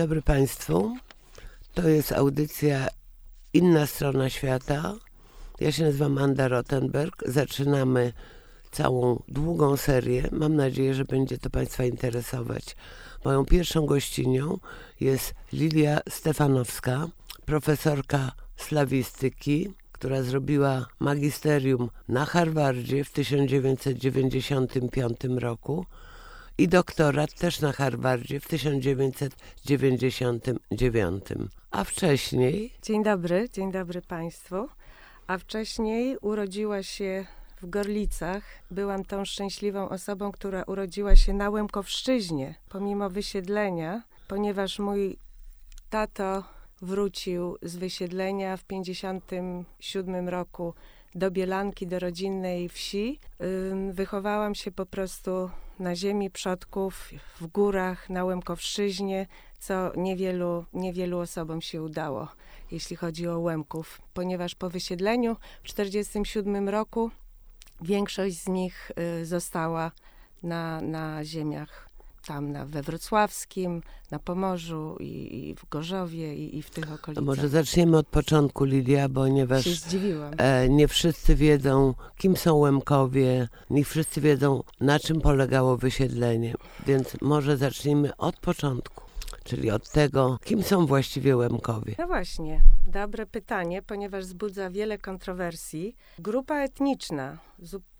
dobry Państwu. To jest audycja Inna Strona Świata. Ja się nazywam Anda Rottenberg. Zaczynamy całą długą serię. Mam nadzieję, że będzie to Państwa interesować. Moją pierwszą gościnią jest Lilia Stefanowska, profesorka slawistyki, która zrobiła magisterium na Harvardzie w 1995 roku i doktorat też na Harvardzie w 1999. A wcześniej. Dzień dobry, dzień dobry Państwu. A wcześniej urodziła się w Gorlicach. Byłam tą szczęśliwą osobą, która urodziła się na Łemkowszczyźnie, pomimo wysiedlenia, ponieważ mój tato wrócił z wysiedlenia w 57 roku do Bielanki, do rodzinnej wsi. Wychowałam się po prostu na ziemi przodków, w górach, na Łemkowszczyźnie, co niewielu, niewielu osobom się udało, jeśli chodzi o Łemków, ponieważ po wysiedleniu w 1947 roku większość z nich y, została na, na ziemiach tam na, we Wrocławskim, na Pomorzu i, i w Gorzowie i, i, w tych okolicach. Może zaczniemy od początku, Lidia, ponieważ się zdziwiłam. E, nie wszyscy wiedzą, kim są Łemkowie, nie wszyscy wiedzą, na czym polegało wysiedlenie. Więc może zacznijmy od początku czyli od tego, kim są właściwie Łemkowie. No właśnie, dobre pytanie, ponieważ wzbudza wiele kontrowersji. Grupa etniczna,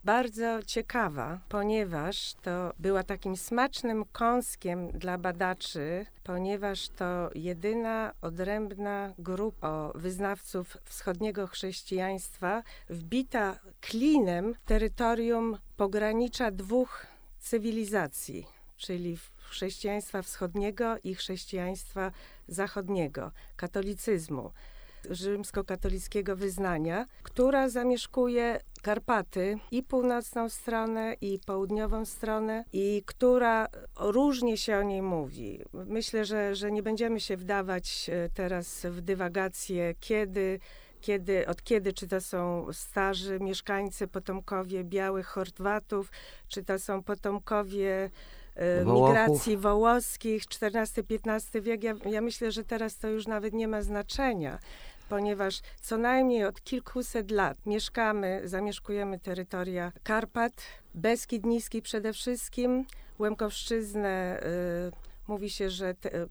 bardzo ciekawa, ponieważ to była takim smacznym kąskiem dla badaczy, ponieważ to jedyna odrębna grupa wyznawców wschodniego chrześcijaństwa wbita klinem terytorium pogranicza dwóch cywilizacji, czyli chrześcijaństwa wschodniego i chrześcijaństwa zachodniego, katolicyzmu rzymskokatolickiego wyznania, która zamieszkuje Karpaty i północną stronę, i południową stronę, i która różnie się o niej mówi. Myślę, że, że nie będziemy się wdawać e, teraz w dywagację, kiedy kiedy, od kiedy, czy to są starzy mieszkańcy, potomkowie białych Chorwatów, czy to są potomkowie Wołochów. migracji wołoskich, XIV-XV wiek. Ja, ja myślę, że teraz to już nawet nie ma znaczenia ponieważ co najmniej od kilkuset lat mieszkamy, zamieszkujemy terytoria Karpat, Beskid Niski przede wszystkim, Łemkowszczyznę. Y, mówi się, że te,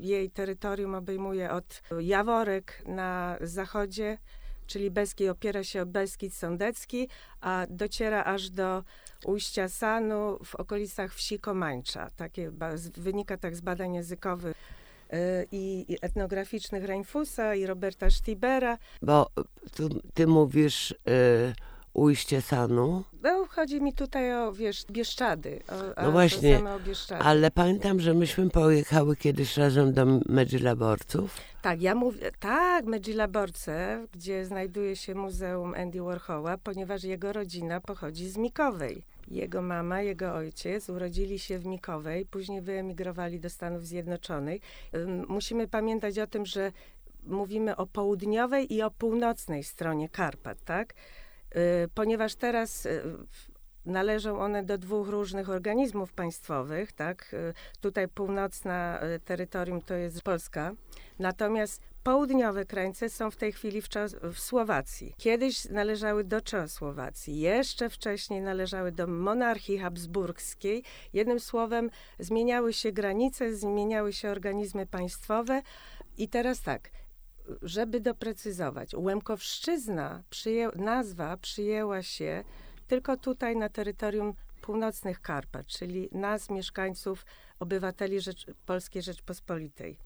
jej terytorium obejmuje od Jaworek na zachodzie, czyli Beskid opiera się o Beskid Sądecki, a dociera aż do ujścia Sanu w okolicach wsi Komańcza. Takie wynika tak z badań językowych Y, i, etnograficznych Reinfusa i Roberta Stibera. Bo ty, ty mówisz y, ujście Sanu. No, chodzi mi tutaj o, wiesz, Bieszczady. O, no właśnie, ale pamiętam, że myśmy pojechały kiedyś razem do Medžilaborców. Tak, ja mówię, tak, Medžilaborce, gdzie znajduje się Muzeum Andy Warhola, ponieważ jego rodzina pochodzi z Mikowej. Jego mama, jego ojciec urodzili się w Mikowej, później wyemigrowali do Stanów Zjednoczonych. Musimy pamiętać o tym, że mówimy o południowej i o północnej stronie Karpat, tak? Y, ponieważ teraz y, należą one do dwóch różnych organizmów państwowych, tak? Y, tutaj północna terytorium to jest Polska, natomiast Południowe krańce są w tej chwili w, w, Słowacji. Kiedyś należały do Czechosłowacji, jeszcze wcześniej należały do monarchii habsburskiej. Jednym słowem, zmieniały się granice, zmieniały się organizmy państwowe. I teraz tak, żeby doprecyzować, Łemkowszczyzna, przyję, nazwa przyjęła się tylko tutaj na terytorium północnych Karpat, czyli nas, mieszkańców, obywateli Rzecz, Polskiej Rzeczpospolitej.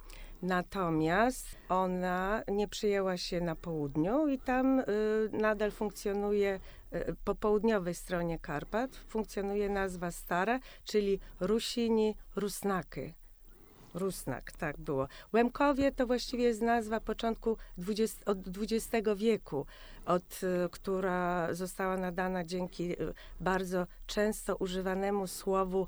Natomiast ona nie przyjęła się na południu i tam y, nadal funkcjonuje y, po południowej stronie Karpat funkcjonuje nazwa stara, czyli Rusini Rusnaky. Rusnak, tak było. Łemkowie to właściwie jest nazwa początku 20, od XX wieku, od, y, która została nadana dzięki y, bardzo często używanemu słowu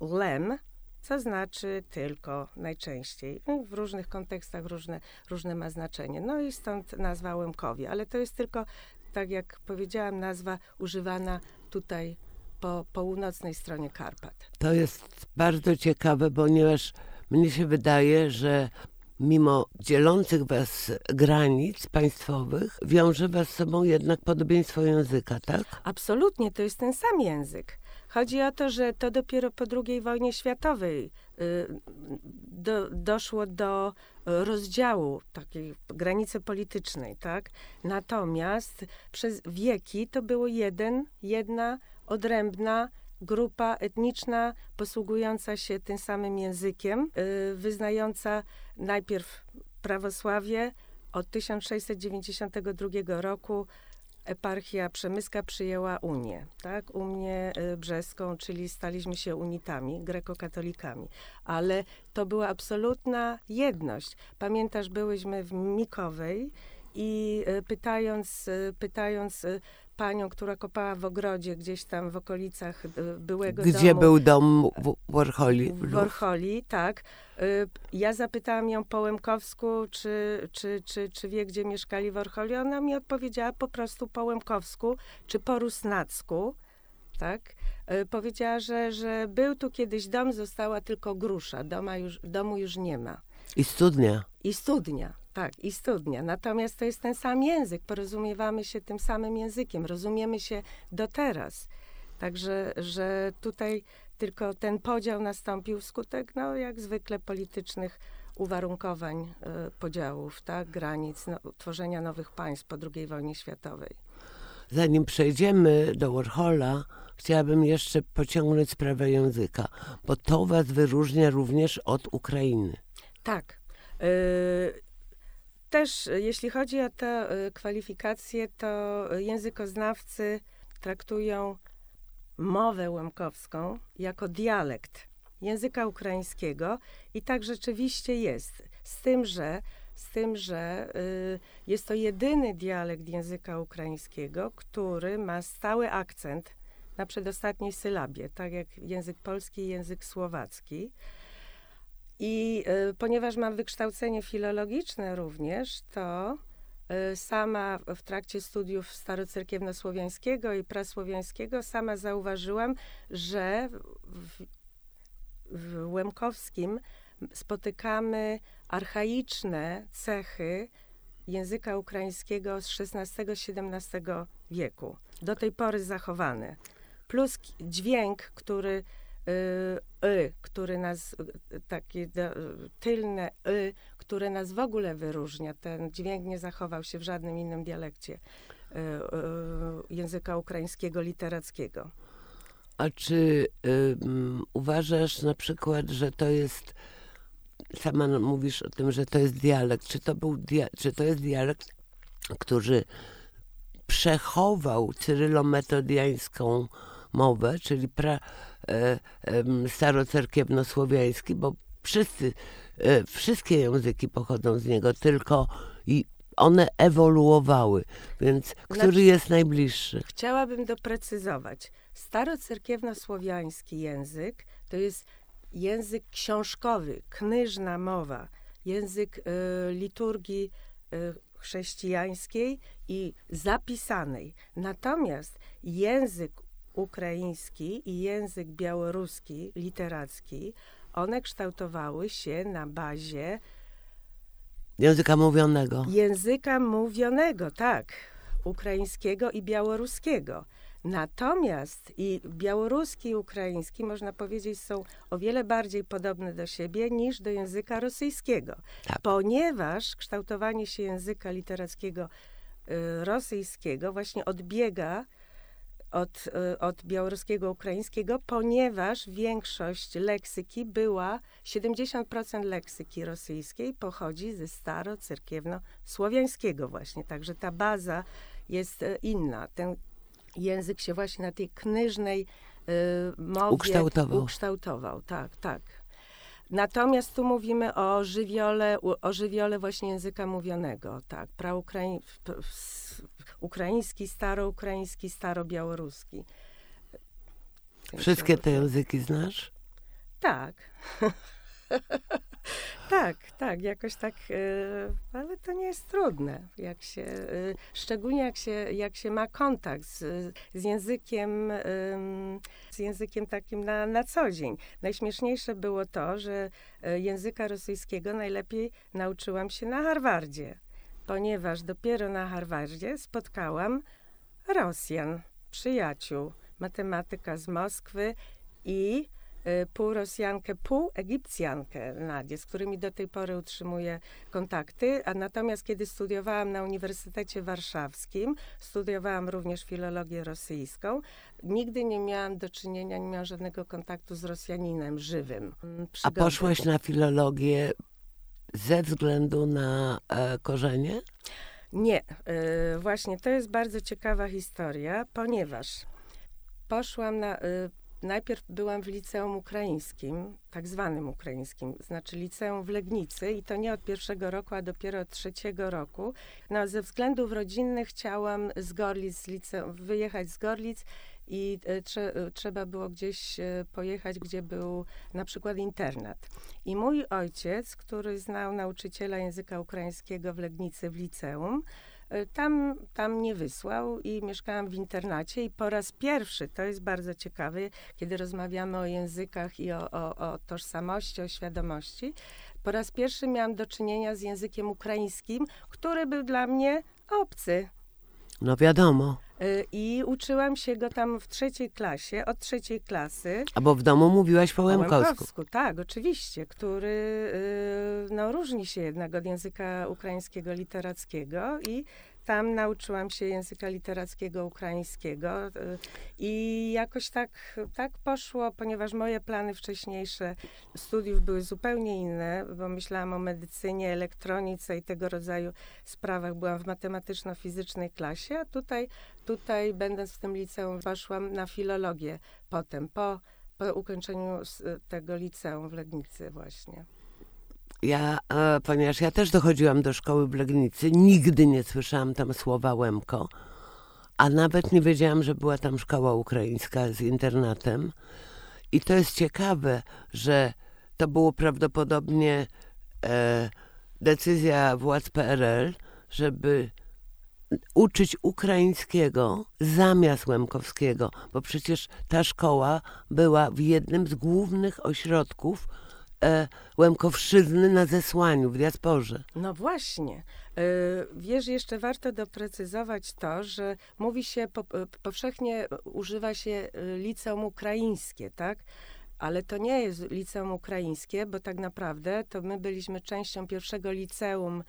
lem, co znaczy tylko najczęściej. No, w różnych kontekstach różne, różne ma znaczenie. No i stąd nazwa Łemkowie, ale to jest tylko, tak jak powiedziałam, nazwa używana tutaj po północnej stronie Karpat. To jest bardzo ciekawe, ponieważ mnie się wydaje, że mimo dzielących was granic państwowych, wiąże was z sobą jednak podobieństwo języka, tak? Absolutnie, to jest ten sam język. Chodzi o to, że to dopiero po II wojnie światowej y, do, doszło do rozdziału takiej granicy politycznej, tak? Natomiast przez wieki to było jeden, jedna odrębna grupa etniczna posługująca się tym samym językiem, y, wyznająca najpierw prawosławie od 1692 roku eparchia przemyska przyjęła Unię, tak? Unię y, brzeską, czyli staliśmy się unitami, grekokatolikami. Ale to była absolutna jedność. Pamiętasz, byłyśmy w Mikowej i y, pytając, pytając panią, która kopała w ogrodzie gdzieś tam w okolicach byłego Gdzie domu. Gdzie był dom w Warholi? W Warholi, tak. Ja zapytałam ją po łemkowsku, czy, czy, czy, czy wie, gdzie mieszkali w Warholi. Ona mi odpowiedziała po prostu po łemkowsku, czy po rusnacku, tak. Powiedziała, że, że był tu kiedyś dom, została tylko grusza. Doma już, domu już nie ma. I studnia. I studnia. Tak, i studnia. Natomiast to jest ten sam język, porozumiewamy się tym samym językiem, rozumiemy się do teraz. Także, że tutaj tylko ten podział nastąpił wskutek, no jak zwykle, politycznych uwarunkowań y, podziałów, tak, granic, no, tworzenia nowych państw po II wojnie światowej. Zanim przejdziemy do Warhola, chciałabym jeszcze pociągnąć sprawę języka, bo to was wyróżnia również od Ukrainy. Tak. Y, też jeśli chodzi o te y, kwalifikacje, to językoznawcy traktują mowę łemkowską jako dialekt języka ukraińskiego i tak rzeczywiście jest. Z tym, że, z tym, że y, jest to jedyny dialekt języka ukraińskiego, który ma stały akcent na przedostatniej sylabie, tak jak język polski i język słowacki. I y, ponieważ mam wykształcenie filologiczne również, to y, sama w trakcie studiów starocerkiewnosłowiańskiego i prasłowiańskiego sama zauważyłam, że w, w Łemkowskim spotykamy archaiczne cechy języka ukraińskiego z XVI-XVII wieku, do tej pory zachowane. Plus dźwięk, który y, y, który nas, takie tylne y, które nas w ogóle wyróżnia. Ten dźwięk nie zachował się w żadnym innym dialekcie y, y, języka ukraińskiego literackiego. A czy y, uważasz na przykład, że to jest, sama mówisz o tym, że to jest dialekt, czy to, był dia, czy to jest dialekt, który przechował cyrylometodiańską mowę, czyli pra, starocerkiewnosłowiański, bo wszyscy, e, wszystkie języki pochodzą z niego, tylko i one ewoluowały, więc który znaczy, jest najbliższy? Chciałabym doprecyzować. Starocerkiewnosłowiański język to jest język książkowy, knyżna mowa, język y, liturgii y, chrześcijańskiej i zapisanej. Natomiast język ukraiński i język białoruski, literacki, one kształtowały się na bazie języka mówionego. Języka mówionego, tak. Ukraińskiego i białoruskiego. Natomiast i białoruski i ukraiński, można powiedzieć, są o wiele bardziej podobne do siebie niż do języka rosyjskiego. Tak. Ponieważ kształtowanie się języka literackiego y, rosyjskiego właśnie odbiega od, y, od białoruskiego, ukraińskiego, ponieważ większość leksyki była, 70% leksyki rosyjskiej pochodzi ze staro-cerkiewno-słowiańskiego właśnie. Także ta baza jest y, inna. Ten język się właśnie na tej knyżnej y, mowie ukształtował. ukształtował. Tak, tak. Natomiast tu mówimy o żywiole, o żywiole właśnie języka mówionego, tak, praukrain, ukraiński, staroukraiński, starobiałoruski. Wszystkie te języki znasz? Tak. Tak, tak, jakoś tak, e, ale to nie jest trudne, jak się, e, szczególnie jak się, jak się ma kontakt z, z językiem, em, z językiem takim na, na co dzień. Najśmieszniejsze było to, że e, języka rosyjskiego najlepiej nauczyłam się na Harvardzie, ponieważ dopiero na Harvardzie spotkałam Rosjan, przyjaciół, matematyka z Moskwy i y, pół Rosjankę, pół Egipcjankę Nadię, z którymi do tej pory utrzymuję kontakty. A natomiast kiedy studiowałam na Uniwersytecie Warszawskim, studiowałam również filologię rosyjską, nigdy nie miałam do czynienia, nie miałam żadnego kontaktu z Rosjaninem żywym. A poszłaś na filologię ze względu na e, korzenie? Nie, y, właśnie to jest bardzo ciekawa historia, ponieważ poszłam na. Y, najpierw byłam w liceum ukraińskim, tak zwanym ukraińskim, znaczy liceum w Legnicy i to nie od pierwszego roku, a dopiero od trzeciego roku. No, ze względów rodzinnych chciałam z Gorlic, liceum, wyjechać z Gorlic i trze, y, trzeba było gdzieś y, pojechać, gdzie był na przykład internat. I mój ojciec, który znał nauczyciela języka ukraińskiego w Legnicy w liceum, tam, tam mnie wysłał i mieszkałam w internacie i po raz pierwszy, to jest bardzo ciekawe, kiedy rozmawiamy o językach i o, o, o tożsamości, o świadomości, po raz pierwszy miałam do czynienia z językiem ukraińskim, który był dla mnie obcy. No wiadomo. Y, I uczyłam się go tam w trzeciej klasie, od trzeciej klasy. A bo w domu mówiłaś po Po łemkowsku. Łemkowsku, tak, oczywiście, który y, no, różni się jednak od języka ukraińskiego literackiego i tam nauczyłam się języka literackiego ukraińskiego y, i jakoś tak, tak poszło, ponieważ moje plany wcześniejsze studiów były zupełnie inne, bo myślałam o medycynie, elektronice i tego rodzaju sprawach. Byłam w matematyczno-fizycznej klasie, a tutaj, tutaj będąc w tym liceum, poszłam na filologię potem, po po ukończeniu tego liceum w Legnicy właśnie. Ja, e, ponieważ ja też dochodziłam do szkoły w Legnicy, nigdy nie słyszałam tam słowa Łemko, a nawet nie wiedziałam, że była tam szkoła ukraińska z internatem. I to jest ciekawe, że to było prawdopodobnie e, decyzja władz PRL, żeby uczyć ukraińskiego zamiast łemkowskiego, bo przecież ta szkoła była w jednym z głównych ośrodków e, na zesłaniu w diasporze. No właśnie. Y, Wiesz, jeszcze warto doprecyzować to, że mówi się, po, powszechnie używa się y, liceum ukraińskie, tak? Ale to nie jest liceum ukraińskie, bo tak naprawdę to my byliśmy częścią pierwszego liceum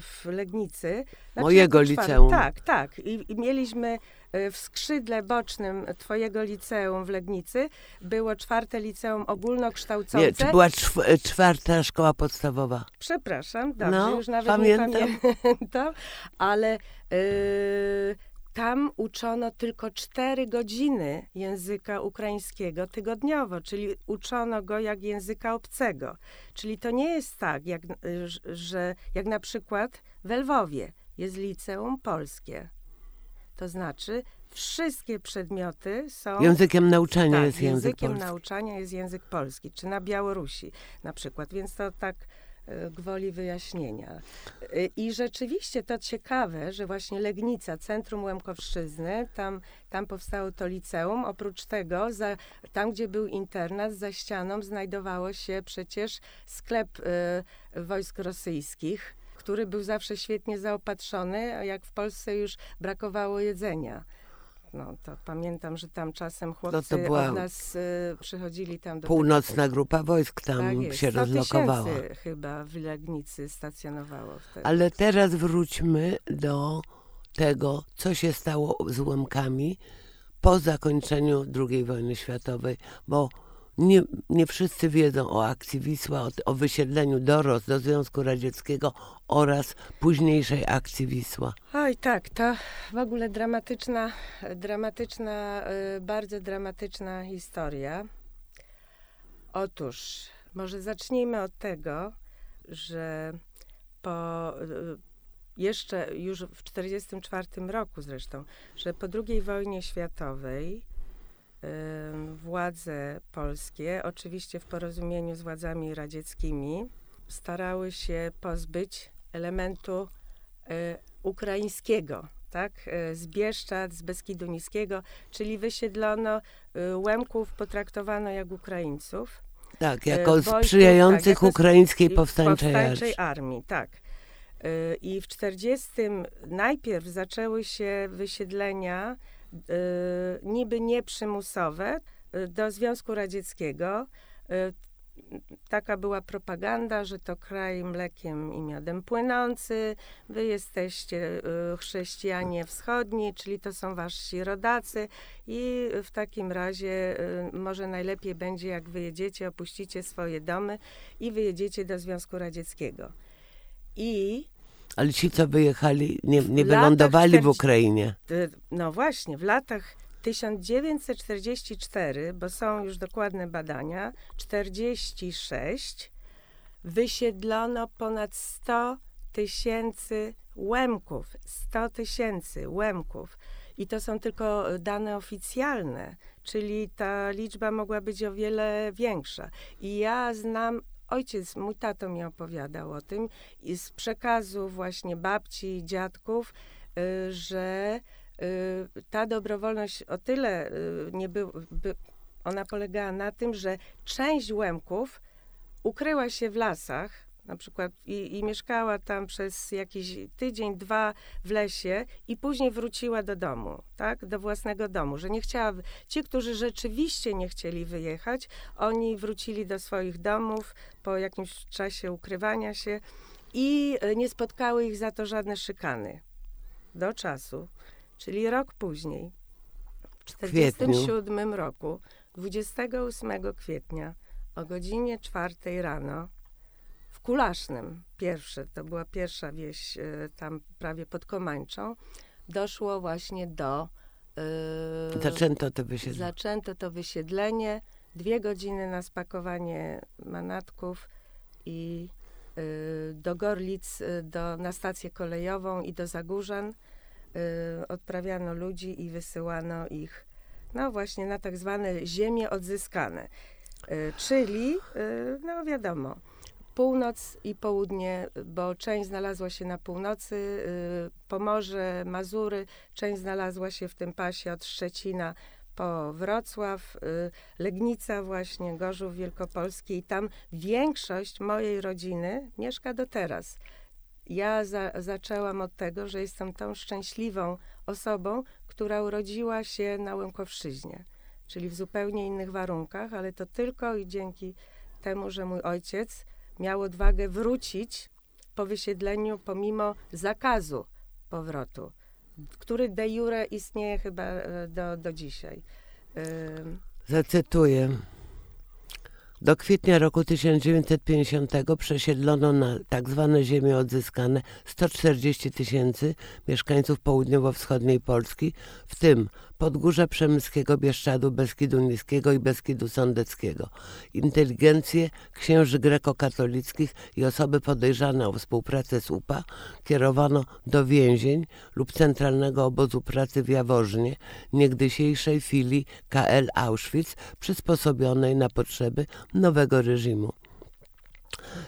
w Legnicy. Mojego jako czwarte- liceum. Tak, tak. I, I mieliśmy y, w skrzydle bocznym twojego liceum w Legnicy było czwarte liceum ogólnokształcące. Nie, czy była czw- czwarta szkoła podstawowa? Przepraszam, dobrze, No, już nawet pamiętam. nie pamiętam, ale y, tam uczono tylko cztery godziny języka ukraińskiego tygodniowo, czyli uczono go jak języka obcego. Czyli to nie jest tak, jak, y, że jak na przykład w Lwowie jest liceum polskie. To znaczy wszystkie przedmioty są... Językiem nauczania Tak, jest język językiem polski. nauczania jest język polski, czy na Białorusi na przykład, więc to tak gwoli wyjaśnienia. E, I rzeczywiście to ciekawe, że właśnie Legnica, centrum Łemkowszczyzny, tam, tam powstało to liceum. Oprócz tego, za, tam gdzie był internat, za ścianą znajdowało się przecież sklep e, wojsk rosyjskich, który był zawsze świetnie zaopatrzony, a jak w Polsce już brakowało jedzenia. No to pamiętam, że tam czasem chłopcy była od nas y, przychodzili tam do Północna grupa wojsk tego, tam tak jest, się 100 rozlokowała. chyba w Legnicy stacjonowało wtedy. Ale teraz wróćmy do tego, co się stało z Łemkami po zakończeniu II wojny światowej, bo nie, nie wszyscy wiedzą o akcji Wisła, o, o wysiedleniu Doros do Związku Radzieckiego oraz późniejszej akcji Wisła. Oj, tak, to w ogóle dramatyczna, dramatyczna, y, bardzo dramatyczna historia. Otóż, może zacznijmy od tego, że po y, jeszcze już w 1944 roku zresztą, że po II wojnie światowej władze polskie, oczywiście w porozumieniu z władzami radzieckimi, starały się pozbyć elementu y, ukraińskiego, tak, y, z Bieszczad, z Beskidu Niskiego, czyli wysiedlono y, Łemków, potraktowano jak Ukraińców. Tak, E, jako Wojtków, tak, sprzyjających jako ukraińskiej powstańczej powstańczej armii. tak. I w 40 najpierw zaczęły się wysiedlenia niby nieprzymusowe y, do Związku Radzieckiego. Y, Taka była propaganda, że to kraj mlekiem i miodem płynący, wy jesteście y, chrześcijanie wschodni, czyli to są wasi rodacy i w takim razie y, może najlepiej będzie, jak wyjedziecie, opuścicie swoje domy i wyjedziecie do Związku Radzieckiego. I Ale ci, co wyjechali, nie, nie W wylądowali w latach Ukrainie. no właśnie, w latach 1944, bo są już dokładne badania, 46 wysiedlono ponad 100 tysięcy łemków. 100 tysięcy łemków. I to są tylko dane oficjalne, czyli ta liczba mogła być o wiele większa. I ja znam, ojciec, mój tato mi opowiadał o tym, i z przekazu właśnie babci i dziadków, y, że y, ta dobrowolność o tyle y, nie był, by, ona polegała na tym, że część Łemków ukryła się w lasach, na przykład i, i mieszkała tam przez jakiś tydzień, dwa w lesie i później wróciła do domu, tak, do własnego domu, że nie chciała, ci, którzy rzeczywiście nie chcieli wyjechać, oni wrócili do swoich domów po jakimś czasie ukrywania się i e, nie spotkały ich za to żadne szykany do czasu, czyli rok później, w kwietniu. 1947 roku, 28 kwietnia o godzinie 4 rano Kulasznym, pierwsze, to była pierwsza wieś e, tam prawie pod Komańczą, doszło właśnie do... e, Zaczęto to wysiedlenie. Zaczęto to wysiedlenie, dwie godziny na spakowanie manatków i y, do Gorlic, do, na stację kolejową i do Zagórzan y, odprawiano ludzi i wysyłano ich no właśnie na tak zwane ziemie odzyskane. Czyli, no wiadomo, północ i południe, bo część znalazła się na północy, y, Pomorze, Mazury, część znalazła się w tym pasie od Szczecina po Wrocław, y, Legnica właśnie, Gorzów Wielkopolski i tam większość mojej rodziny mieszka do teraz. Ja za, zaczęłam od tego, że jestem tą szczęśliwą osobą, która urodziła się na Łękowszczyźnie, czyli w zupełnie innych warunkach, ale to tylko i dzięki temu, że mój ojciec miał odwagę wrócić po wysiedleniu pomimo zakazu powrotu, który de jure istnieje chyba e, do, do dzisiaj. Zacytuję. Do kwietnia roku 1950 przesiedlono na tak zwane ziemie odzyskane 140 tysięcy mieszkańców południowo-wschodniej Polski, w tym Podgórza Przemyskiego, Bieszczadu, Beskidu Niskiego i Beskidu Sądeckiego. Inteligencję, księży grekokatolickich i osoby podejrzane o współpracę z UPA kierowano do więzień lub centralnego obozu pracy w Jaworznie, niegdysiejszej filii KL Auschwitz, przysposobionej na potrzeby nowego reżimu.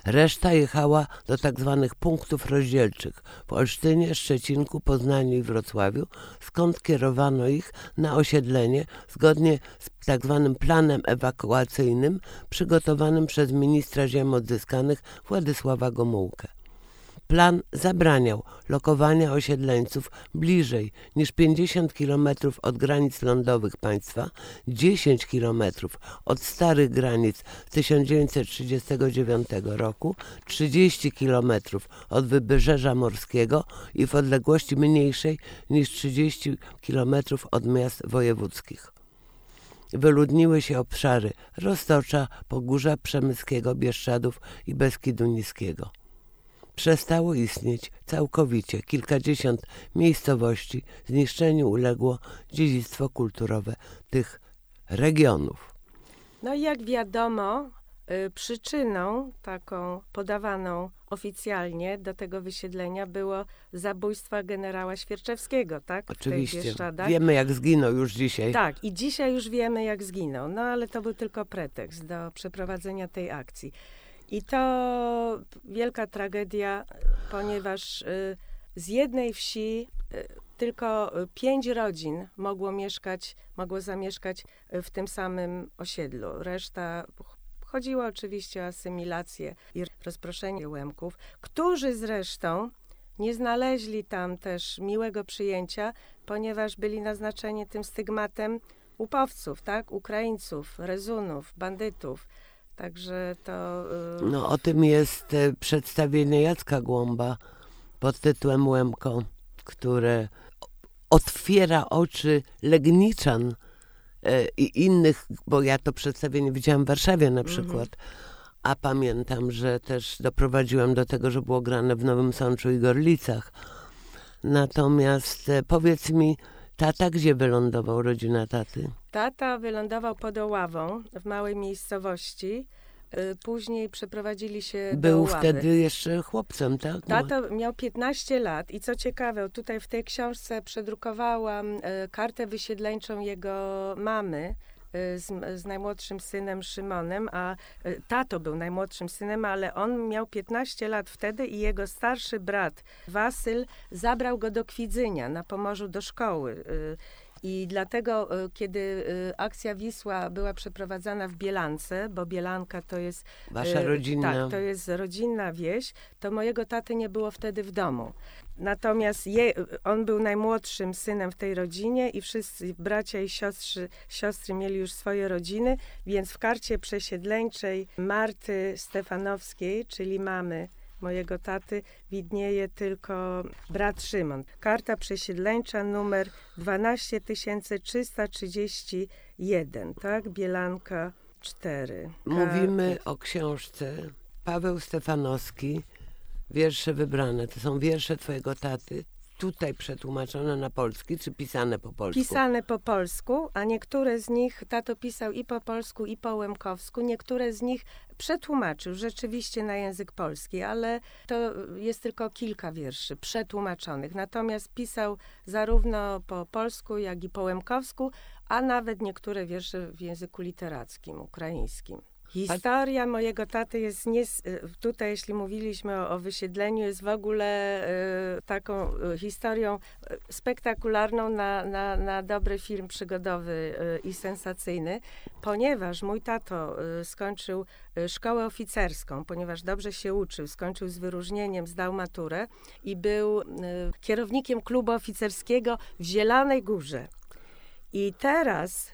Reszta jechała do tak zwanych punktów rozdzielczych w Olsztynie, Szczecinku, Poznaniu i Wrocławiu, skąd kierowano ich na osiedlenie zgodnie z tak zwanym planem ewakuacyjnym przygotowanym przez ministra ziem odzyskanych Władysława Gomułkę. Plan zabraniał lokowania osiedleńców bliżej niż 50 km od granic lądowych państwa, 10 km od starych granic z 1939 roku, 30 km od wybrzeża morskiego i w odległości mniejszej niż 30 km od miast wojewódzkich wyludniły się obszary Roztocza, Pogórza Przemyskiego, Bieszczadów i Beskidu Niskiego. Przestało istnieć całkowicie kilkadziesiąt miejscowości, zniszczeniu uległo dziedzictwo kulturowe tych regionów. No i jak wiadomo, y, przyczyną taką podawaną oficjalnie do tego wysiedlenia było zabójstwa generała Świerczewskiego, tak? Oczywiście. Wiemy, jak zginął już dzisiaj. Tak, i dzisiaj już wiemy, jak zginął. No ale to był tylko pretekst do przeprowadzenia tej akcji. I to wielka tragedia, ponieważ y, z jednej wsi y, tylko pięć rodzin mogło mieszkać, mogło zamieszkać y, w tym samym osiedlu. Reszta ch- chodziło oczywiście o asymilację i rozproszenie Łemków, którzy zresztą nie znaleźli tam też miłego przyjęcia, ponieważ byli naznaczeni tym stygmatem upowców, tak? Ukraińców, rezunów, bandytów. Także to... y, No o tym jest e, przedstawienie Jacka Głąba pod tytułem Łemko, które otwiera oczy Legniczan e, i innych, bo ja to przedstawienie widziałam w Warszawie na przykład, a pamiętam, że też doprowadziłam do tego, że było grane w Nowym Sączu i Gorlicach. Natomiast e, powiedz mi, tata gdzie wylądował, rodzina taty? Tata wylądował pod Oławą w małej miejscowości. Y, Później przeprowadzili się do Był Oławy. wtedy jeszcze chłopcem, tak? Tato miał 15 lat i co ciekawe, tutaj w tej książce przedrukowałam e, kartę wysiedleńczą jego mamy e, z, z najmłodszym synem Szymonem, a tato był najmłodszym synem, ale on miał 15 lat wtedy i jego starszy brat Wasyl zabrał go do Kwidzynia na Pomorzu do szkoły. I dlatego, e, kiedy e, akcja Wisła była przeprowadzana w Bielance, bo Bielanka to jest Wasza Y, rodzinna. Tak, to jest rodzinna wieś. To mojego taty nie było wtedy w domu. Natomiast je, on był najmłodszym synem w tej rodzinie i wszyscy bracia i siostry, siostry mieli już swoje rodziny, więc w karcie przesiedleńczej Marty Stefanowskiej, czyli mamy mojego taty, widnieje tylko brat Szymon. Karta przesiedleńcza numer 12331, tak? Bielanka 4. Mówimy o książce Paweł Stefanowski, wiersze wybrane. To są wiersze twojego taty, tutaj przetłumaczone na polski, czy pisane po polsku? Pisane po polsku, a niektóre z nich tato pisał i po polsku, i po łemkowsku. Niektóre z nich przetłumaczył rzeczywiście na język polski, ale to jest tylko kilka wierszy przetłumaczonych. Natomiast pisał zarówno po polsku, jak i po łemkowsku, a nawet niektóre wiersze w języku literackim, ukraińskim. Historia mojego taty jest nies... tutaj, jeśli mówiliśmy o, o wysiedleniu, jest w ogóle e, taką e, historią e, spektakularną na, na, na dobry film przygodowy e, i sensacyjny, ponieważ mój tato e, skończył e, szkołę oficerską, ponieważ dobrze się uczył, skończył z wyróżnieniem, zdał maturę i był e, kierownikiem klubu oficerskiego w Zielanej Górze. I teraz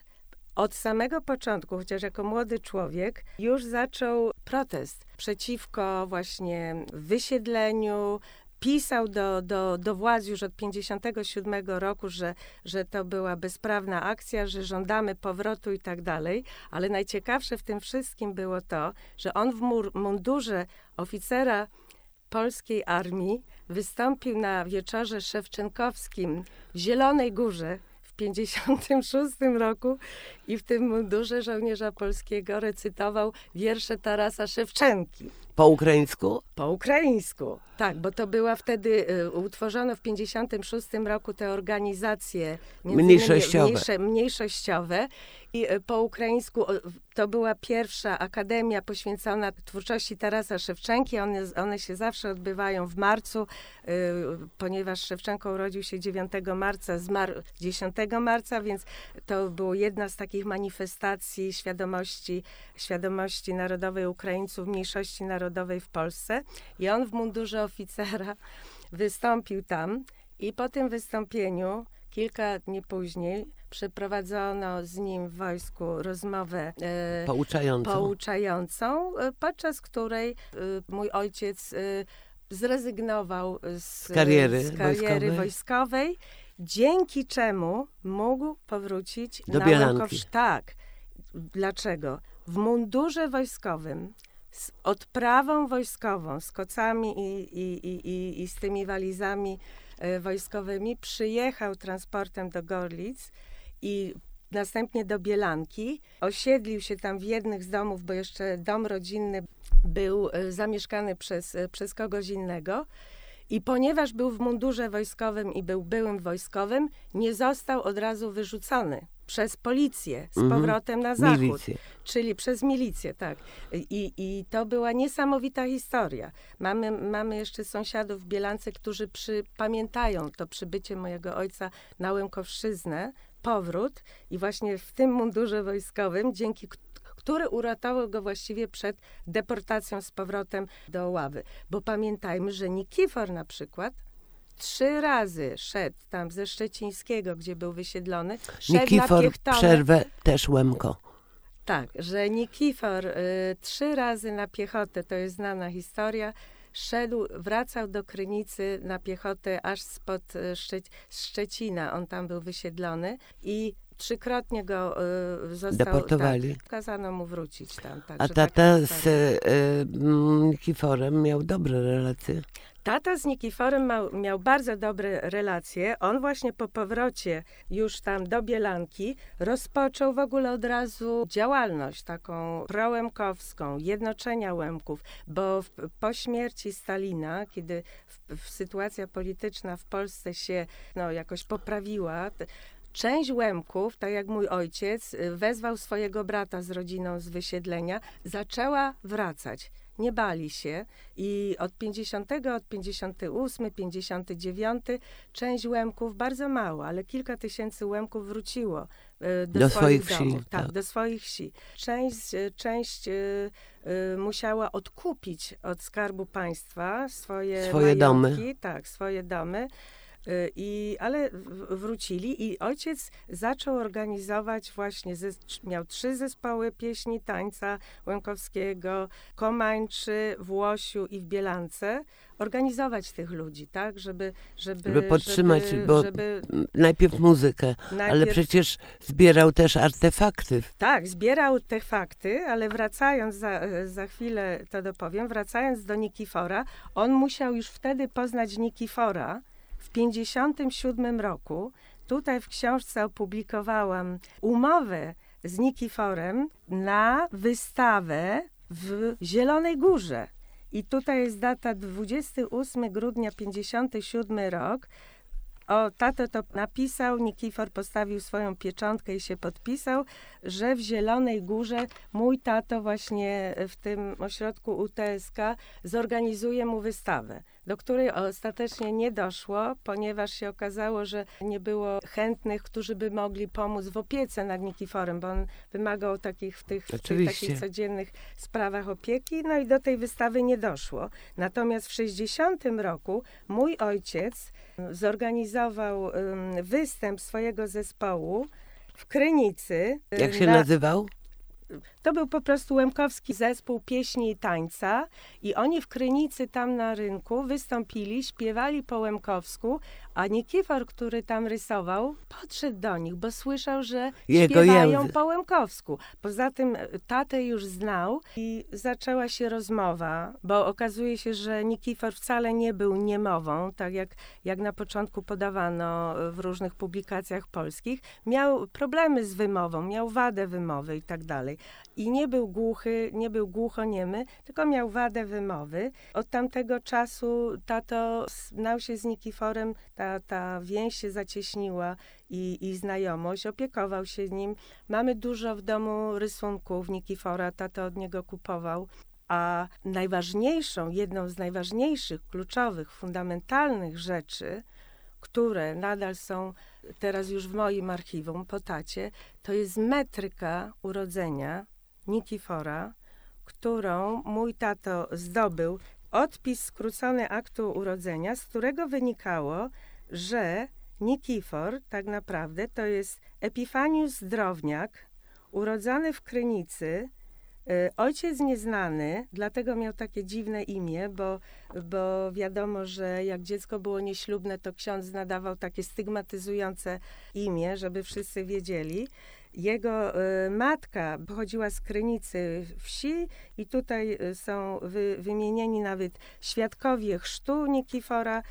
od samego początku, chociaż jako młody człowiek, już zaczął protest przeciwko właśnie wysiedleniu. Pisał do, do, do władz już od 57 roku, że, że to była bezprawna akcja, że żądamy powrotu i tak dalej. Ale najciekawsze w tym wszystkim było to, że on w mur, mundurze oficera polskiej armii wystąpił na wieczorze szewczenkowskim w Zielonej Górze 56 roku i w tym mundurze żołnierza polskiego recytował wiersze Tarasa Szewczenki. Po ukraińsku? Po ukraińsku. Tak, bo to była wtedy, y, utworzono w 56 roku te organizacje Mniejszościowe. Mniejsze, mniejszościowe i y, po ukraińsku to była pierwsza akademia poświęcona twórczości Tarasa Szewczenki. One, one się zawsze odbywają w marcu, y, ponieważ Szewczenko urodził się 9 marca, zmarł 10 marca, więc to była jedna z takich manifestacji świadomości, świadomości narodowej Ukraińców, mniejszości narodowej w Polsce. I on w mundurze oficera wystąpił tam i po tym wystąpieniu kilka dni później przeprowadzono z nim w wojsku rozmowę e, Pouczającą. pouczającą, e, podczas której e, mój ojciec e, zrezygnował z, Z kariery z kariery wojskowej. wojskowej, dzięki czemu mógł powrócić Do na Bielanki. Tak. Dlaczego? W mundurze wojskowym, z odprawą wojskową, z kocami i, i, i, i, z tymi walizami e, wojskowymi, przyjechał transportem do Gorlic i następnie do Bielanki. Osiedlił się tam w jednych z domów, bo jeszcze dom rodzinny był e, zamieszkany przez, e, przez kogoś innego. I ponieważ był w mundurze wojskowym i był byłym wojskowym, nie został od razu wyrzucony przez policję z Mhm. powrotem na zachód. Milicję. Czyli przez milicję, tak. I, I to była niesamowita historia. Mamy, mamy jeszcze sąsiadów w Bielance, którzy przy, pamiętają to przybycie mojego ojca na Łękowszczyznę, powrót i właśnie w tym mundurze wojskowym, dzięki który uratował go właściwie przed deportacją z powrotem do ławy. Bo pamiętajmy, że Nikifor na przykład trzy razy szedł tam ze Szczecińskiego, gdzie był wysiedlony, szedł Nikifor przerwę też Łemko. Tak, że Nikifor y, trzy razy na piechotę, to jest znana historia, szedł, wracał do Krynicy na piechotę aż spod y, Szcze Szczecina. On tam był wysiedlony i trzykrotnie go y, został... Deportowali. Tak, kazano mu wrócić tam. A także tata taka z y, mm, Nikiforem miał dobre relacje. Tata z Nikiforem miał, miał bardzo dobre relacje. On właśnie po powrocie już tam do Bielanki rozpoczął w ogóle od razu działalność taką prołemkowską, jednoczenia Łemków, bo w, po śmierci Stalina, kiedy w, w sytuacja polityczna w Polsce się no, jakoś poprawiła, Część Łemków, tak jak mój ojciec, y, wezwał swojego brata z rodziną z wysiedlenia, zaczęła wracać. Nie bali się i od 50, od 58, 59 część Łemków, bardzo mało, ale kilka tysięcy Łemków wróciło y, do, Do swoich, swoich wsi, domów. Tak, tak. do swoich wsi. Część, y, część musiała odkupić od Skarbu Państwa swoje, Swoje domy. majątki, Tak, swoje domy. Y, I, ale wrócili i ojciec zaczął organizować właśnie, miał trzy zespoły pieśni, tańca Łękowskiego, Komańczy, w Łosiu i w Bielance, organizować tych ludzi, tak, żeby... Żeby, Żeby podtrzymać, żeby, bo- żeby Najpierw muzykę, ale najpierw- przecież zbierał też artefakty. Tak, zbierał te fakty, ale wracając, za, za chwilę to dopowiem, wracając do Nikifora, on musiał już wtedy poznać Nikifora w 57 roku. Tutaj w książce opublikowałam umowę z Nikiforem na wystawę w Zielonej Górze. I tutaj jest data 28 grudnia 57 rok. O, tato to napisał, Nikifor postawił swoją pieczątkę i się podpisał, że w Zielonej Górze mój tato właśnie w tym ośrodku UTSK zorganizuje mu wystawę, do której ostatecznie nie doszło, ponieważ się okazało, że nie było chętnych, którzy by mogli pomóc w opiece nad Nikiforem, bo on wymagał takich w tych, w tych takich codziennych sprawach opieki, no i do tej wystawy nie doszło. Natomiast w 60 roku mój ojciec zorganizował ym, występ swojego zespołu w Krynicy. y, Jak się na- nazywał? To był po prostu Łemkowski zespół pieśni i tańca i oni w Krynicy tam na rynku wystąpili, śpiewali po Łemkowsku, a Nikifor, który tam rysował, podszedł do nich, bo słyszał, że Jego śpiewają język. po Łemkowsku. Poza tym e, tatę już znał i zaczęła się rozmowa, bo okazuje się, że Nikifor wcale nie był niemową, tak jak, jak na początku podawano w różnych publikacjach polskich. Miał problemy z wymową, miał wadę wymowy i tak dalej. I nie był głuchy, nie był głuchoniemy, tylko miał wadę wymowy. Od tamtego czasu tato znał się z Nikiforem, ta, ta więź się zacieśniła i, i znajomość, opiekował się nim. Mamy dużo w domu rysunków Nikifora, tato od niego kupował. A najważniejszą, jedną z najważniejszych, kluczowych, fundamentalnych rzeczy, które nadal są teraz już w moim archiwum po tacie, to jest metryka urodzenia Nikifora, którą mój tato zdobył. Odpis skrócony aktu urodzenia, z którego wynikało, że Nikifor tak naprawdę to jest Epifanius Drowniak, urodzony w Krynicy, y, Ojciec nieznany, dlatego miał takie dziwne imię, bo, bo wiadomo, że jak dziecko było nieślubne, to ksiądz nadawał takie stygmatyzujące imię, żeby wszyscy wiedzieli. Jego y, matka pochodziła z Krynicy wsi i tutaj y, są wy, wymienieni nawet świadkowie chrztu Nikifora y,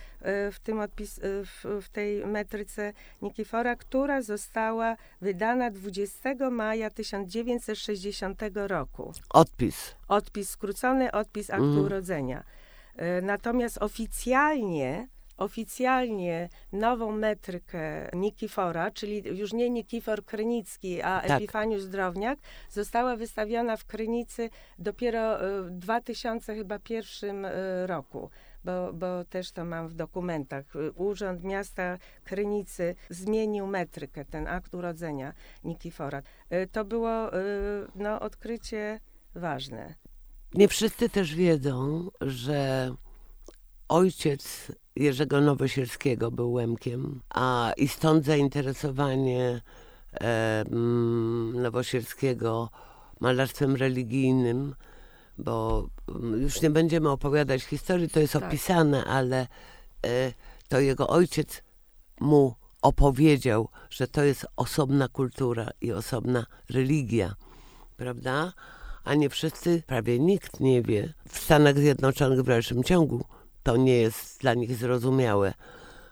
w, tym odpis, w, w tej metryce Nikifora, która została wydana 20 maja 1960 roku. Odpis. Odpis skrócony, odpis aktu Mhm. urodzenia. Natomiast oficjalnie oficjalnie nową metrykę Nikifora, czyli już nie Nikifor Krynicki, a Tak. Epifaniusz Drowniak, została wystawiona w Krynicy dopiero y, w 2000 chyba pierwszym y, roku. Bo, bo też to mam w dokumentach. Urząd Miasta Krynicy zmienił metrykę, ten akt urodzenia Nikifora. Y, To było no, odkrycie ważne. Nie wszyscy też wiedzą, że ojciec Jerzego Nowosielskiego był Łemkiem, a i stąd zainteresowanie e, mm, Nowosielskiego malarstwem religijnym, bo mm, już nie będziemy opowiadać historii, to jest Tak. opisane, ale e, to jego ojciec mu opowiedział, że to jest osobna kultura i osobna religia, prawda? A nie wszyscy, prawie nikt nie wie. W Stanach Zjednoczonych w dalszym ciągu to nie jest dla nich zrozumiałe,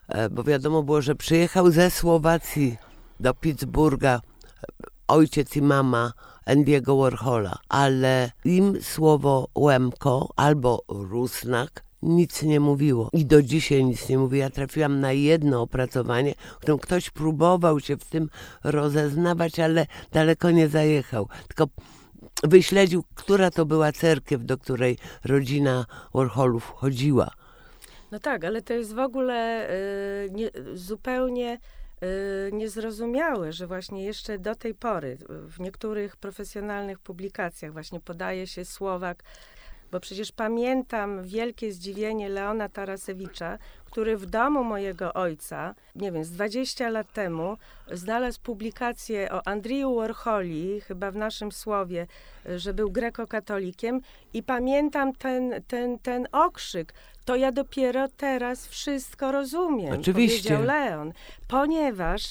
e, bo wiadomo było, że przyjechał ze Słowacji do Pittsburgha e, ojciec i mama Andiego Warhola, ale im słowo Łemko albo Rusnak nic nie mówiło i do dzisiaj nic nie mówi. Ja trafiłam na jedno opracowanie, w którym ktoś próbował się w tym rozeznawać, ale daleko nie zajechał. Tylko wyśledził, która to była cerkiew, do której rodzina Warholów chodziła. No tak, ale to jest w ogóle y, nie, zupełnie y, niezrozumiałe, że właśnie jeszcze do tej pory y, w niektórych profesjonalnych publikacjach właśnie podaje się Słowak, bo przecież pamiętam wielkie zdziwienie Leona Tarasewicza, który w domu mojego ojca, nie wiem, z 20 lat temu, znalazł publikację o Andriju Warholi, chyba w naszym słowie, y, że był grekokatolikiem i pamiętam ten, ten, ten okrzyk. To ja dopiero teraz wszystko rozumiem, Oczywiście. powiedział Leon, ponieważ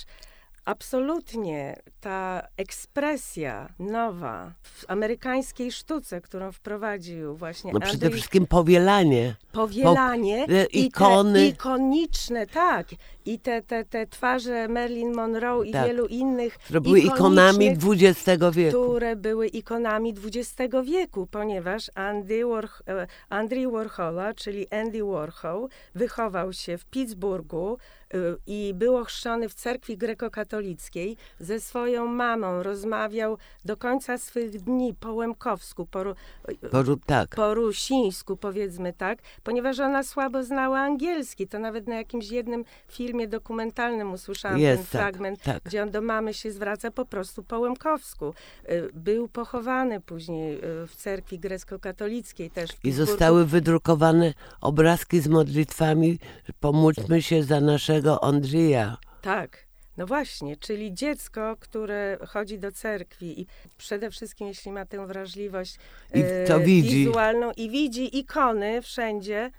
absolutnie ta ekspresja nowa w amerykańskiej sztuce, którą wprowadził właśnie No przede wszystkim powielanie. powielanie i ikony. te ikoniczne, tak. I te, te, te twarze Marilyn Monroe i Tak. wielu innych które były ikonami XX wieku. które były ikonami XX wieku, ponieważ Andy Warh- e, Andy Warhola, czyli Andy Warhol, wychował się w Pittsburghu y, i był ochrzczony w cerkwi grekokatolickiej. Ze swoją mamą rozmawiał do końca swych dni po łemkowsku, po, Porób tak. po rusińsku, powiedzmy tak, ponieważ ona słabo znała angielski. To nawet na jakimś jednym filmie dokumentalnym usłyszałam Jest, ten tak, fragment, tak. gdzie on do mamy się zwraca po prostu po łemkowsku. Y, Był pochowany później y, w cerkwi grecko-katolickiej też w I zostały wydrukowane obrazki z modlitwami Pomóżmy się za naszego Andrija. Tak. No właśnie, czyli dziecko, które chodzi do cerkwi i przede wszystkim, jeśli ma tę wrażliwość I to widzi. wizualną i widzi ikony wszędzie,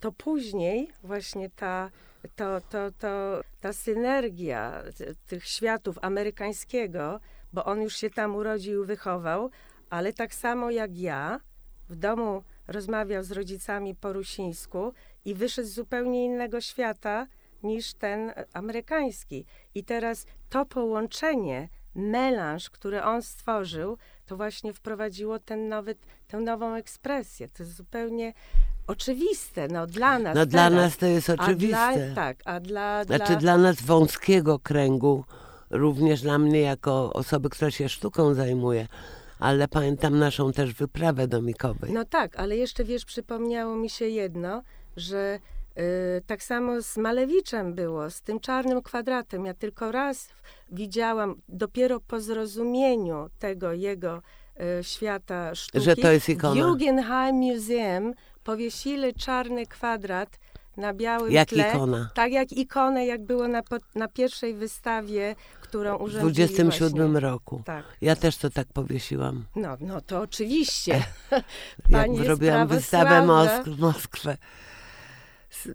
to później właśnie ta, to, to, to, ta synergia tych światów amerykańskiego, bo on już się tam urodził, wychował, ale tak samo jak ja, w domu rozmawiał z rodzicami po rusińsku i wyszedł z zupełnie innego świata niż ten e, amerykański. I teraz to połączenie, melanż, który on stworzył, to właśnie wprowadziło ten nowy, tę nową ekspresję. To jest zupełnie oczywiste, no dla nas No dla teraz. nas to jest A oczywiste. dla, tak, a dla, Znaczy dla, dla nas wąskiego kręgu, również dla mnie jako osoby, która się sztuką zajmuje, ale pamiętam naszą też wyprawę do Mikowej. No tak, ale jeszcze wiesz, przypomniało mi się jedno, że tak samo z Malewiczem było, z tym czarnym kwadratem. Ja tylko raz widziałam, dopiero po zrozumieniu tego jego y, świata sztuki, Że to jest w ikona. Guggenheim Museum powiesili czarny kwadrat na białym Jak tle. ikona. Tak jak ikonę, jak było na, na pierwszej wystawie, którą W urządzili 27 właśnie. roku. Tak. Ja też to tak powiesiłam. No, no to oczywiście. Jak Pani jest robiłam wystawę. Mosk w Moskwę.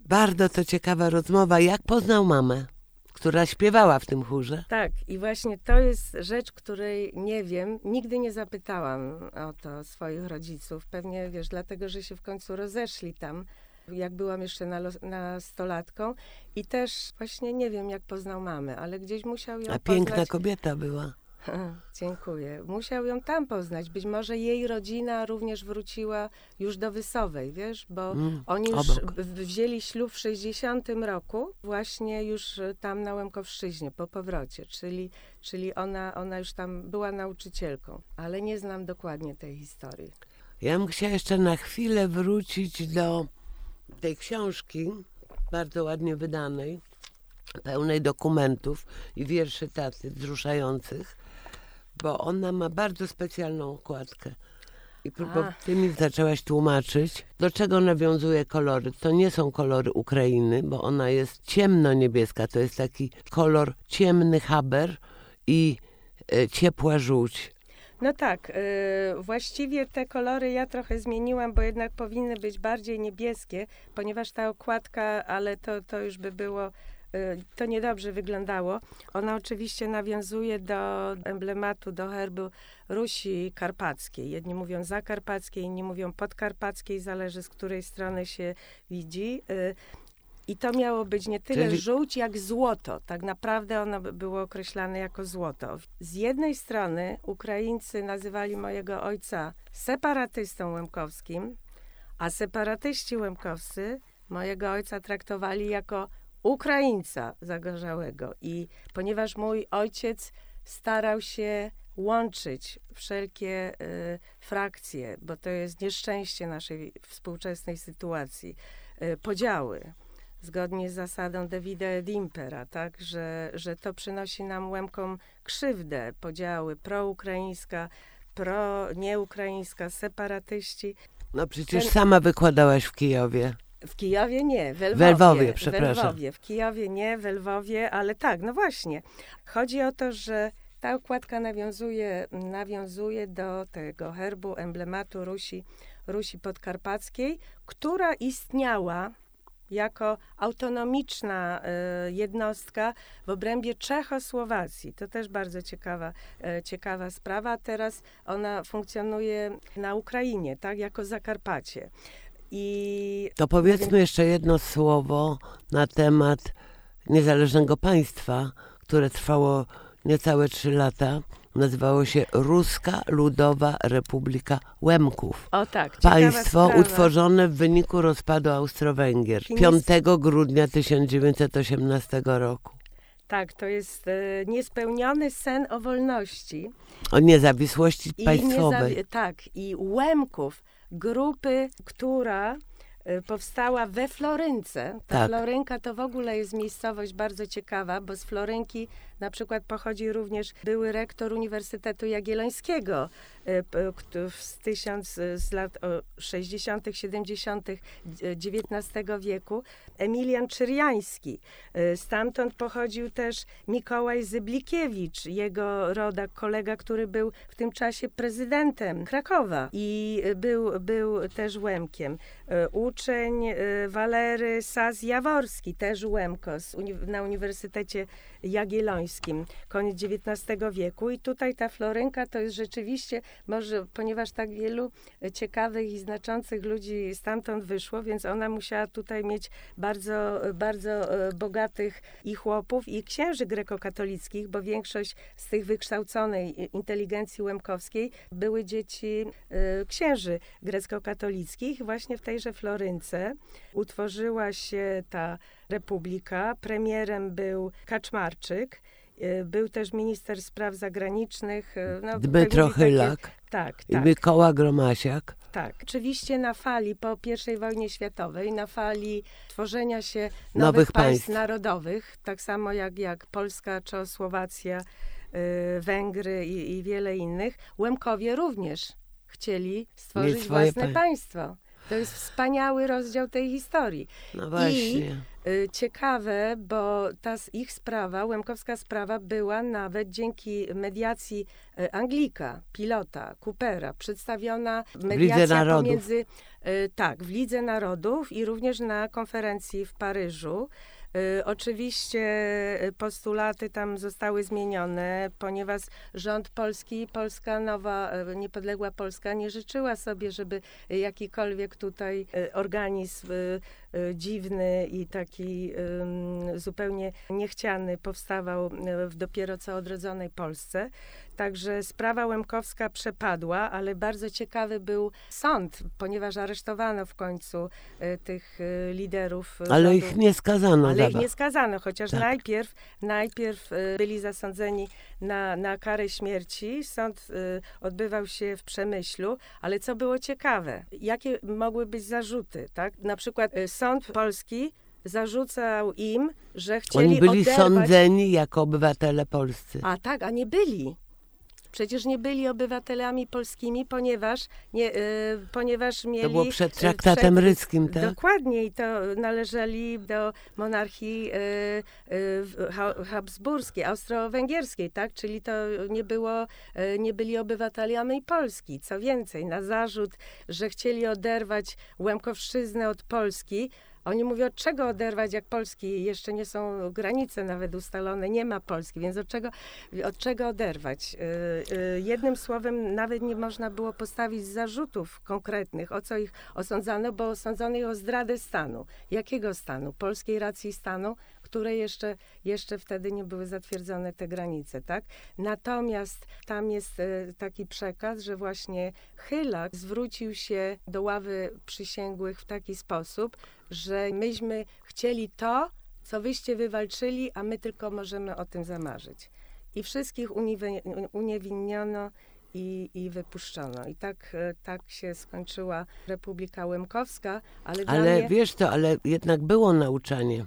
Bardzo to ciekawa rozmowa. Jak poznał mamę? która śpiewała w tym chórze. Tak, i właśnie to jest rzecz, której nie wiem, nigdy nie zapytałam o to swoich rodziców. Pewnie, wiesz, dlatego, że się w końcu rozeszli tam, jak byłam jeszcze nastolatką i też właśnie nie wiem, jak poznał mamę, ale gdzieś musiał ją A piękna poznać. kobieta była. Dziękuję. Musiał ją tam poznać. Być może jej rodzina również wróciła już do Wysowej, wiesz, bo Mm, oni już obok. wzięli ślub w 60 roku, właśnie już e, tam na Łemkowszczyźnie, po powrocie, czyli, czyli ona, ona już tam była nauczycielką, ale nie znam dokładnie tej historii. Ja bym chciała jeszcze na chwilę wrócić do tej książki, bardzo ładnie wydanej, pełnej dokumentów i wierszy tacy wzruszających, bo ona ma bardzo specjalną okładkę. I próbo, A. ty mi zaczęłaś tłumaczyć, do czego nawiązuje kolory. To nie są kolory Ukrainy, bo ona jest ciemno-niebieska. To jest taki kolor ciemny haber i e, ciepła żółć. No tak, y, właściwie te kolory ja trochę zmieniłam, bo jednak powinny być bardziej niebieskie, ponieważ ta okładka, ale to, to już by było, y, to niedobrze wyglądało. Ona oczywiście nawiązuje do emblematu, do herbu Rusi Karpackiej. Jedni mówią zakarpackiej, inni mówią podkarpackiej, zależy z której strony się widzi. Y, I to miało być nie tyle Czyli- żółć, jak złoto. Tak naprawdę ono by było określane jako złoto. Z jednej strony Ukraińcy nazywali mojego ojca separatystą łemkowskim, a separatyści łemkowscy mojego ojca traktowali jako Ukraińca zagorzałego. I ponieważ mój ojciec starał się łączyć wszelkie y, frakcje, bo to jest nieszczęście naszej współczesnej sytuacji, y, podziały zgodnie z zasadą Davida Edimpera, tak, że, że to przynosi nam Łemkom krzywdę, podziały proukraińska, pro-nieukraińska, separatyści. No przecież Ten- sama wykładałaś w Kijowie. W Kijowie nie, w Lwowie. W Lwowie, przepraszam. W Lwowie, w Kijowie nie, w Lwowie, ale tak, no właśnie. Chodzi o to, że ta okładka nawiązuje, nawiązuje do tego herbu, emblematu Rusi, Rusi Podkarpackiej, która istniała jako autonomiczna e, jednostka w obrębie Czechosłowacji. To też bardzo ciekawa, e, ciekawa sprawa. Teraz ona funkcjonuje na Ukrainie, tak, jako Zakarpacie. I To powiedzmy jeszcze jedno słowo na temat niezależnego państwa, które trwało niecałe trzy lata. Nazywało się Ruska Ludowa Republika Łemków. O tak, Państwo sprawa. utworzone w wyniku rozpadu Austro-Węgier Chińs- 5 grudnia 1918 roku. Tak, to jest e, niespełniony sen o wolności. O niezawisłości państwowej. niezawi- tak, i Łemków, grupy, która e, powstała we Florynce. Ta Tak. Florynka to w ogóle jest miejscowość bardzo ciekawa, bo z Florynki na przykład pochodzi również były rektor Uniwersytetu Jagiellońskiego e, z tysiąc z lat o, 60., 70. XIX wieku, Emilian Czyriański. E, Stamtąd pochodził też Mikołaj Zyblikiewicz, jego rodak, kolega, który był w tym czasie prezydentem Krakowa i e, był, był też Łemkiem. Uczeń Walery Saz-Jaworski, też Łemko na Uniwersytecie Jagiellońskim, koniec XIX wieku. I tutaj ta Florynka to jest rzeczywiście, może ponieważ tak wielu e, ciekawych i znaczących ludzi stamtąd wyszło, więc ona musiała tutaj mieć bardzo, bardzo e, bogatych i chłopów, i księży grekokatolickich, bo większość z tych wykształconej inteligencji łemkowskiej były dzieci e, księży grecko-katolickich. Właśnie w tejże Florynce utworzyła się ta republika. Premierem był Kaczmarczyk. e, Był też minister spraw zagranicznych. e, No, Dmytro tak takie- Chylak Tak, i tak. Mykoła Gromasiak. Tak, oczywiście na fali po I wojnie światowej, na fali tworzenia się nowych, Nowych państw, państw. narodowych, tak samo jak, jak Polska, Czechosłowacja, y, Węgry i, i wiele innych, Łemkowie również chcieli stworzyć własne pa- państwo. To jest wspaniały rozdział tej historii. No właśnie. Y, Ciekawe, bo ta ich sprawa, Łemkowska sprawa była nawet dzięki mediacji y, Anglika, pilota, Coopera, przedstawiona mediacja pomiędzy, y, tak, w Lidze Narodów i również na konferencji w Paryżu. Y, Oczywiście y, postulaty tam zostały zmienione, ponieważ rząd polski, Polska nowa, y, niepodległa Polska nie życzyła sobie, żeby jakikolwiek tutaj y, organizm y, y, dziwny i taki zupełnie niechciany powstawał y, w dopiero co odrodzonej Polsce. Także sprawa Łemkowska przepadła, ale bardzo ciekawy był sąd, ponieważ aresztowano w końcu y, tych y, liderów. y, Ale rządu. ich nie skazano Ale ich nie skazano, chociaż Tak. najpierw, najpierw y, byli zasądzeni na, na karę śmierci. Sąd y, odbywał się w Przemyślu, ale co było ciekawe, jakie mogły być zarzuty, tak? Na przykład y, sąd polski zarzucał im, że chcieli Oni byli oderwać... sądzeni jako obywatele polscy. A tak, a nie byli. Przecież nie byli obywatelami polskimi, ponieważ, nie, y, ponieważ mieli... To było przed y, traktatem przed- ryckim, tak? Dokładnie i to należeli do monarchii y, y, ha- habsburskiej, austro-węgierskiej, tak? Czyli to nie było, y, nie byli obywatelami Polski. Co więcej, na zarzut, że chcieli oderwać Łemkowszczyznę od Polski, oni mówią, od czego oderwać, jak Polski jeszcze nie są granice nawet ustalone, nie ma Polski, więc od czego, od czego oderwać? Y, y, Jednym słowem, nawet nie można było postawić zarzutów konkretnych, o co ich osądzano, bo osądzono ich o zdradę stanu. Jakiego stanu? Polskiej racji stanu, które jeszcze, jeszcze wtedy nie były zatwierdzone te granice, tak? Natomiast tam jest e, taki przekaz, że właśnie Chylak zwrócił się do ławy przysięgłych w taki sposób, że myśmy chcieli to, co wyście wywalczyli, a my tylko możemy o tym zamarzyć. I wszystkich uniewinniono i, i wypuszczono. I tak, e, tak się skończyła Republika Łemkowska, ale, Ale mnie... wiesz to, ale jednak było nauczanie.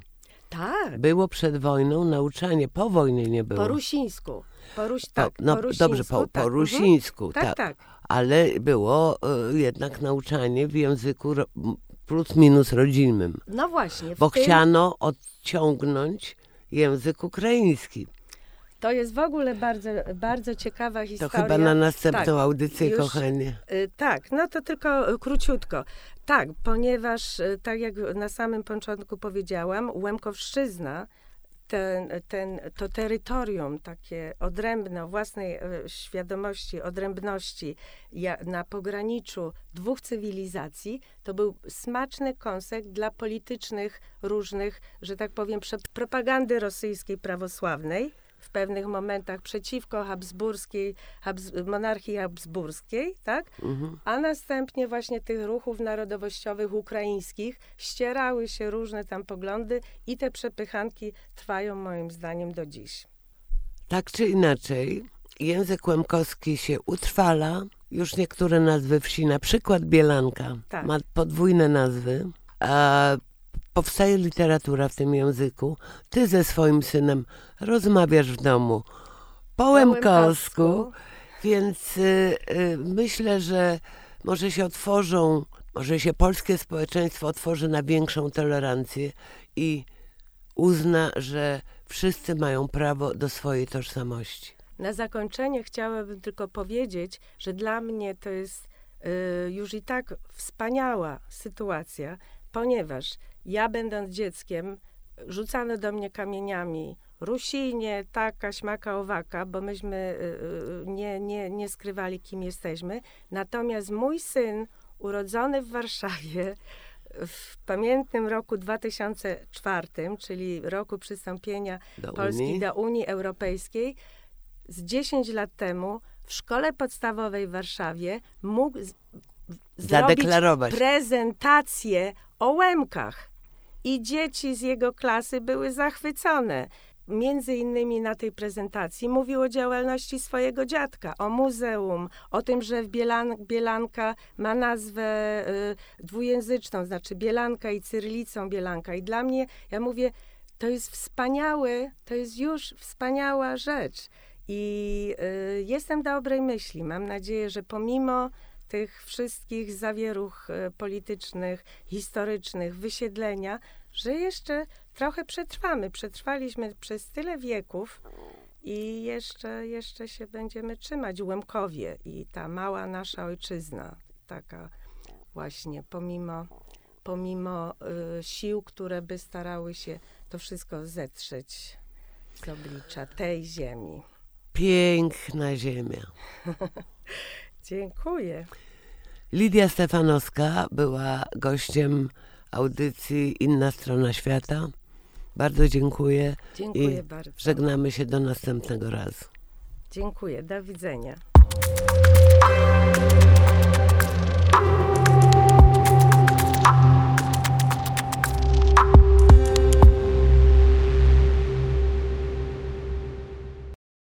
Tak, Było przed wojną nauczanie, po wojnie nie było. po rusińsku. Po ruś, tak, no po rusińsku, dobrze, po, tak. po mhm. rusińsku, Tak, tak. tak. Ale było y, jednak nauczanie w języku ro, plus minus rodzinnym. No właśnie. Bo tym- chciano odciągnąć język ukraiński. To jest w ogóle bardzo, bardzo ciekawa To historia. chyba na następną Tak, audycję, już- kochanie. Y, Tak, no to tylko y, króciutko. Tak, ponieważ y, tak jak na samym początku powiedziałam, Łemkowszczyzna, ten, ten, to terytorium takie odrębne, o własnej świadomości, odrębności na pograniczu dwóch cywilizacji, to był smaczny kąsek dla politycznych różnych, że tak powiem, propagandy rosyjskiej prawosławnej w pewnych momentach przeciwko habsburskiej, habs, monarchii habsburskiej, tak? Mhm. A następnie właśnie tych ruchów narodowościowych ukraińskich ścierały się różne tam poglądy i te przepychanki trwają moim zdaniem do dziś. Tak czy inaczej, język łemkowski się utrwala. Już niektóre nazwy wsi, na przykład Bielanka, Tak. ma podwójne nazwy. A powstaje literatura w tym języku. Ty ze swoim synem rozmawiasz w domu po łemkowsku, więc y, y, myślę, że może się otworzą, może się polskie społeczeństwo otworzy na większą tolerancję i uzna, że wszyscy mają prawo do swojej tożsamości. Na zakończenie chciałabym tylko powiedzieć, że dla mnie to jest y, już i tak wspaniała sytuacja, ponieważ ja będąc dzieckiem, rzucano do mnie kamieniami Rusinie, taka, śmaka, owaka, bo myśmy y, y, nie, nie, nie skrywali, kim jesteśmy. Natomiast mój syn, urodzony w Warszawie, w pamiętnym roku 2004, czyli roku przystąpienia Do Polski Unii. do Unii Europejskiej, z 10 lat temu w szkole podstawowej w Warszawie mógł z, Zadeklarować. prezentację o Łemkach. I dzieci z jego klasy były zachwycone. Między innymi na tej prezentacji mówił o działalności swojego dziadka, o muzeum, o tym, że Bielan, Bielanka ma nazwę y, dwujęzyczną, znaczy Bielanka i cyrylicą Bielanka. I dla mnie, ja mówię, to jest wspaniały, to jest już wspaniała rzecz. I y, jestem dobrej myśli. Mam nadzieję, że pomimo tych wszystkich zawieruch y, politycznych, historycznych, wysiedlenia, że jeszcze trochę przetrwamy. Przetrwaliśmy przez tyle wieków i jeszcze, jeszcze się będziemy trzymać. Łemkowie i ta mała nasza ojczyzna, taka właśnie pomimo, pomimo y, sił, które by starały się to wszystko zetrzeć z oblicza tej ziemi. Piękna ziemia. Dziękuję. Lidia Stefanowska była gościem audycji Inna Strona Świata. Bardzo dziękuję. Dziękuję I bardzo. Żegnamy się do następnego razu. Dziękuję. Do widzenia.